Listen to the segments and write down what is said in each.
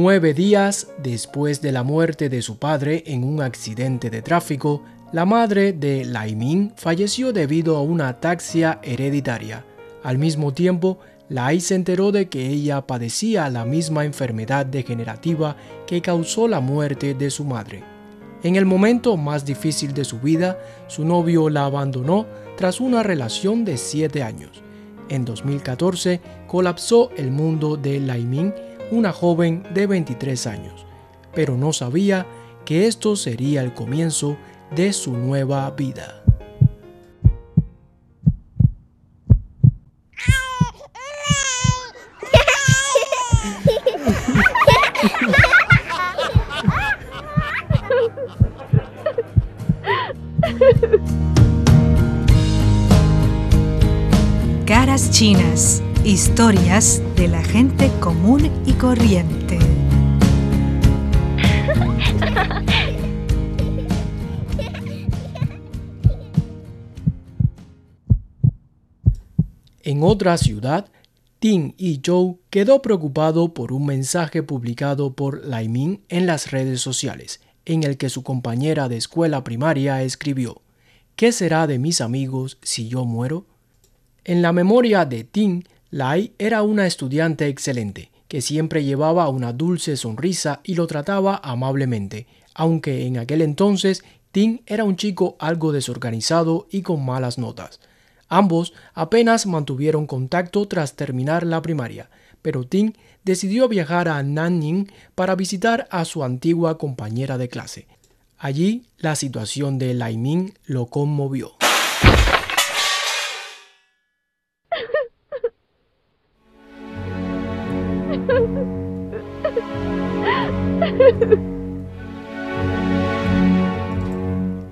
Nueve días después de la muerte de su padre en un accidente de tráfico, la madre de Lai Ming falleció debido a una ataxia hereditaria. Al mismo tiempo, Lai se enteró de que ella padecía la misma enfermedad degenerativa que causó la muerte de su madre. En el momento más difícil de su vida, su novio la abandonó tras una relación de siete años. En 2014 colapsó el mundo de Lai Ming, una joven de 23 años, pero no sabía que esto sería el comienzo de su nueva vida. Caras chinas, historias de la gente común y corriente. En otra ciudad, Ting y Zhou quedó preocupado por un mensaje publicado por Lai Ming en las redes sociales, en el que su compañera de escuela primaria escribió: ¿Qué será de mis amigos si yo muero? En la memoria de Ting, Lai era una estudiante excelente, que siempre llevaba una dulce sonrisa y lo trataba amablemente, aunque en aquel entonces Ting era un chico algo desorganizado y con malas notas. Ambos apenas mantuvieron contacto tras terminar la primaria, pero Ting decidió viajar a Nanning para visitar a su antigua compañera de clase. Allí, la situación de Lai Ming lo conmovió.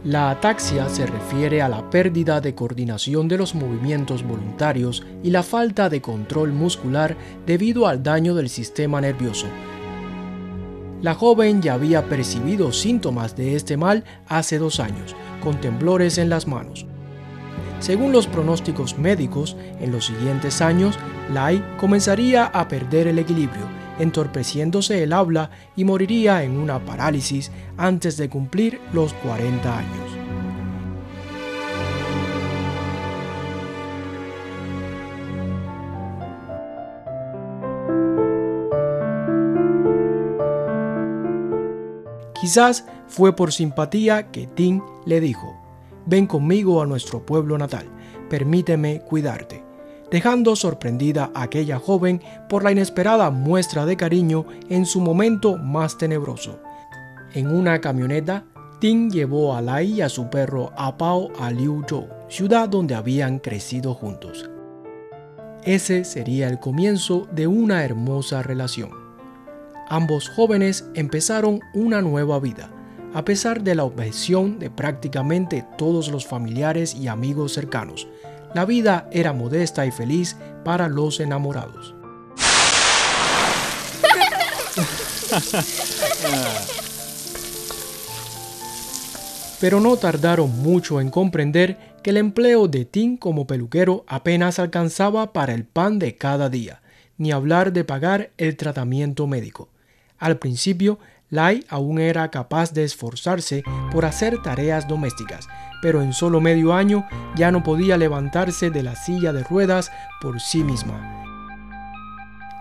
La ataxia se refiere a la pérdida de coordinación de los movimientos voluntarios y la falta de control muscular debido al daño del sistema nervioso. La joven ya había percibido síntomas de este mal hace dos años, con temblores en las manos. Según los pronósticos médicos, en los siguientes años, Lai comenzaría a perder el equilibrio entorpeciéndose el habla y moriría en una parálisis antes de cumplir los 40 años. Quizás fue por simpatía que Tim le dijo, ven conmigo a nuestro pueblo natal, permíteme cuidarte dejando sorprendida a aquella joven por la inesperada muestra de cariño en su momento más tenebroso. En una camioneta, Ting llevó a Lai y a su perro Apao a Liuzhou, ciudad donde habían crecido juntos. Ese sería el comienzo de una hermosa relación. Ambos jóvenes empezaron una nueva vida, a pesar de la objeción de prácticamente todos los familiares y amigos cercanos, la vida era modesta y feliz para los enamorados. Pero no tardaron mucho en comprender que el empleo de Tim como peluquero apenas alcanzaba para el pan de cada día, ni hablar de pagar el tratamiento médico. Al principio, Lai aún era capaz de esforzarse por hacer tareas domésticas, pero en solo medio año ya no podía levantarse de la silla de ruedas por sí misma.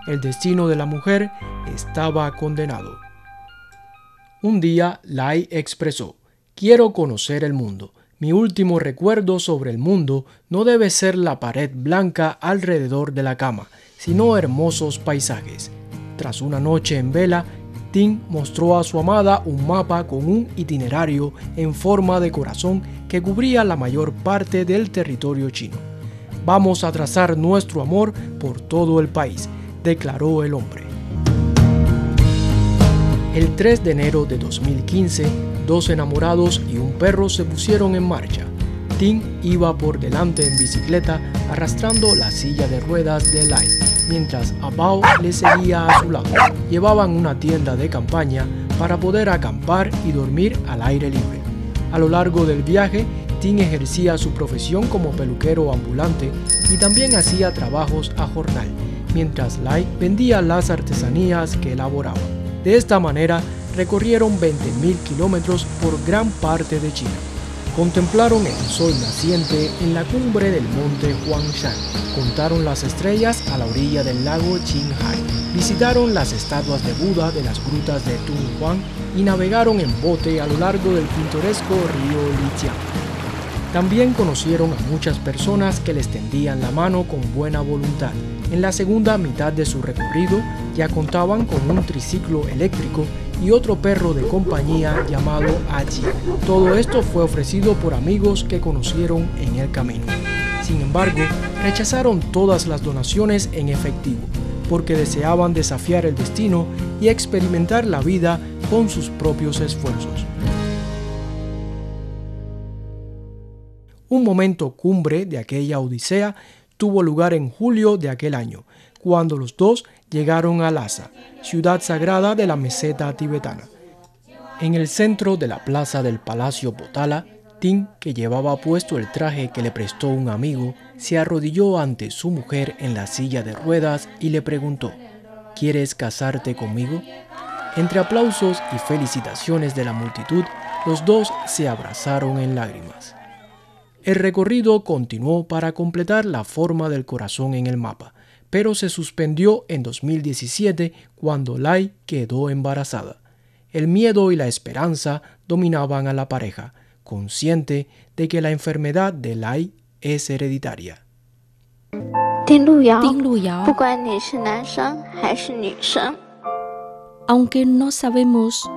El destino de la mujer estaba condenado. Un día Lai expresó, quiero conocer el mundo. Mi último recuerdo sobre el mundo no debe ser la pared blanca alrededor de la cama, sino hermosos paisajes. Tras una noche en vela, Ting mostró a su amada un mapa con un itinerario en forma de corazón que cubría la mayor parte del territorio chino. Vamos a trazar nuestro amor por todo el país, declaró el hombre. El 3 de enero de 2015, dos enamorados y un perro se pusieron en marcha. Ting iba por delante en bicicleta arrastrando la silla de ruedas de Lai mientras Abao le seguía a su lado. Llevaban una tienda de campaña para poder acampar y dormir al aire libre. A lo largo del viaje, Tim ejercía su profesión como peluquero ambulante y también hacía trabajos a jornal, mientras Lai vendía las artesanías que elaboraba. De esta manera recorrieron 20.000 kilómetros por gran parte de China. Contemplaron el sol naciente en la cumbre del monte Huangshan. Contaron las estrellas a la orilla del lago Qinghai. Visitaron las estatuas de Buda de las grutas de Tunhuang y navegaron en bote a lo largo del pintoresco río Lijiang. También conocieron a muchas personas que les tendían la mano con buena voluntad. En la segunda mitad de su recorrido ya contaban con un triciclo eléctrico y otro perro de compañía llamado Aji. Todo esto fue ofrecido por amigos que conocieron en el camino. Sin embargo, rechazaron todas las donaciones en efectivo, porque deseaban desafiar el destino y experimentar la vida con sus propios esfuerzos. Un momento cumbre de aquella odisea tuvo lugar en julio de aquel año, cuando los dos llegaron a Lhasa, ciudad sagrada de la meseta tibetana. En el centro de la plaza del Palacio Potala, Tin, que llevaba puesto el traje que le prestó un amigo, se arrodilló ante su mujer en la silla de ruedas y le preguntó, ¿Quieres casarte conmigo? Entre aplausos y felicitaciones de la multitud, los dos se abrazaron en lágrimas. El recorrido continuó para completar la forma del corazón en el mapa, pero se suspendió en 2017 cuando Lai quedó embarazada. El miedo y la esperanza dominaban a la pareja, consciente de que la enfermedad de Lai es hereditaria. Aunque no sabemos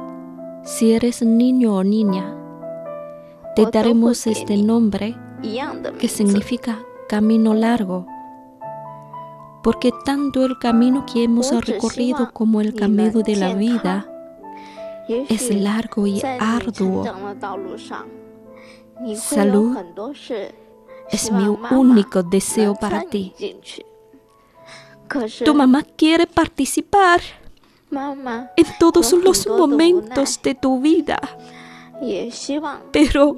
si eres niño o niña, te daremos este nombre que significa camino largo, porque tanto el camino que hemos recorrido como el camino de la vida es largo y arduo. Salud es mi único deseo para ti. Tu mamá quiere participar en todos los momentos de tu vida. Pero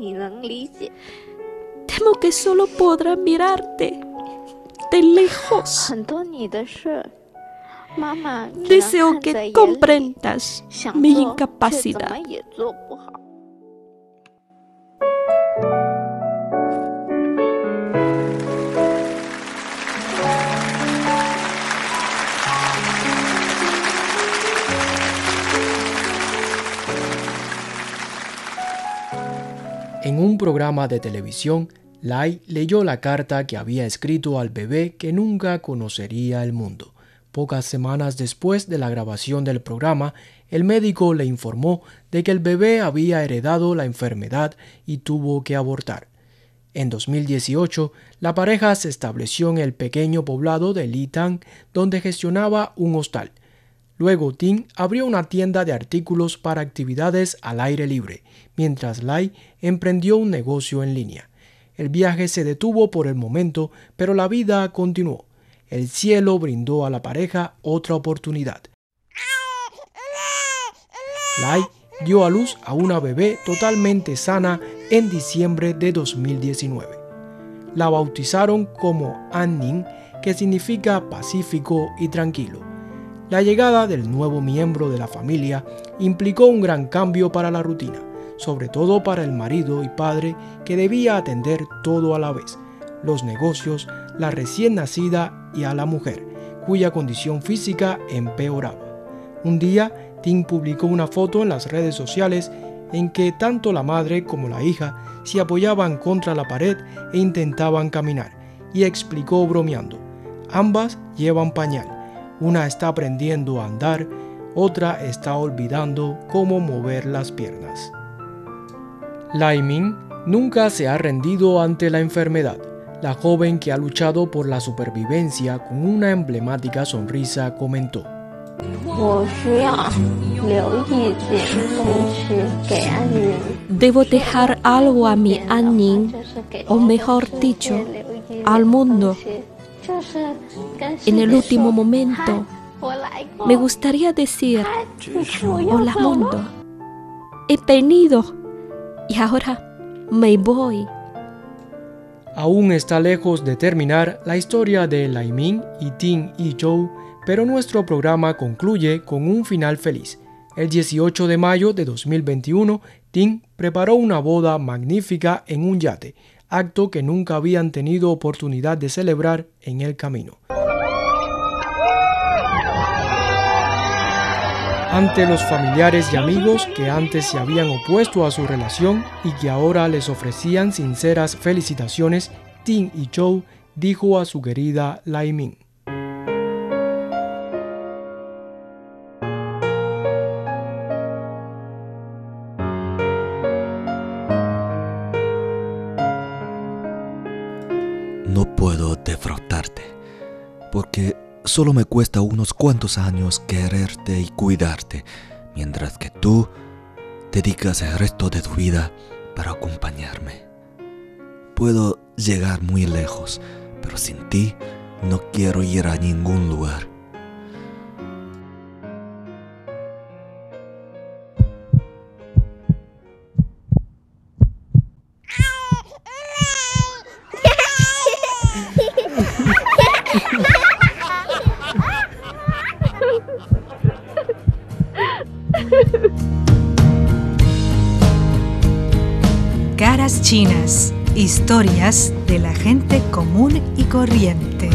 temo que solo podrá mirarte de lejos. Deseo que comprendas mi incapacidad. En un programa de televisión, Lai leyó la carta que había escrito al bebé que nunca conocería el mundo. Pocas semanas después de la grabación del programa, el médico le informó de que el bebé había heredado la enfermedad y tuvo que abortar. En 2018, la pareja se estableció en el pequeño poblado de Litang, donde gestionaba un hostal. Luego Tim abrió una tienda de artículos para actividades al aire libre, mientras Lai emprendió un negocio en línea. El viaje se detuvo por el momento, pero la vida continuó. El cielo brindó a la pareja otra oportunidad. Lai dio a luz a una bebé totalmente sana en diciembre de 2019. La bautizaron como Anning, que significa pacífico y tranquilo. La llegada del nuevo miembro de la familia implicó un gran cambio para la rutina, sobre todo para el marido y padre que debía atender todo a la vez, los negocios, la recién nacida y a la mujer, cuya condición física empeoraba. Un día, Tim publicó una foto en las redes sociales en que tanto la madre como la hija se apoyaban contra la pared e intentaban caminar, y explicó bromeando, ambas llevan pañal una está aprendiendo a andar, otra está olvidando cómo mover las piernas. Lai Ming nunca se ha rendido ante la enfermedad. La joven que ha luchado por la supervivencia con una emblemática sonrisa comentó. Debo dejar algo a mi Anning, o mejor dicho, al mundo. En el último momento, me gustaría decir, hola mundo, he venido y ahora me voy. Aún está lejos de terminar la historia de Lai Ming y Ting y Zhou, pero nuestro programa concluye con un final feliz. El 18 de mayo de 2021, Tim preparó una boda magnífica en un yate, acto que nunca habían tenido oportunidad de celebrar en el camino. Ante los familiares y amigos que antes se habían opuesto a su relación y que ahora les ofrecían sinceras felicitaciones, Tim y Joe dijo a su querida Lai Ming. No puedo defraudarte, porque solo me cuesta unos cuantos años quererte y cuidarte, mientras que tú dedicas el resto de tu vida para acompañarme. Puedo llegar muy lejos, pero sin ti no quiero ir a ningún lugar. Caras chinas, historias de la gente común y corriente.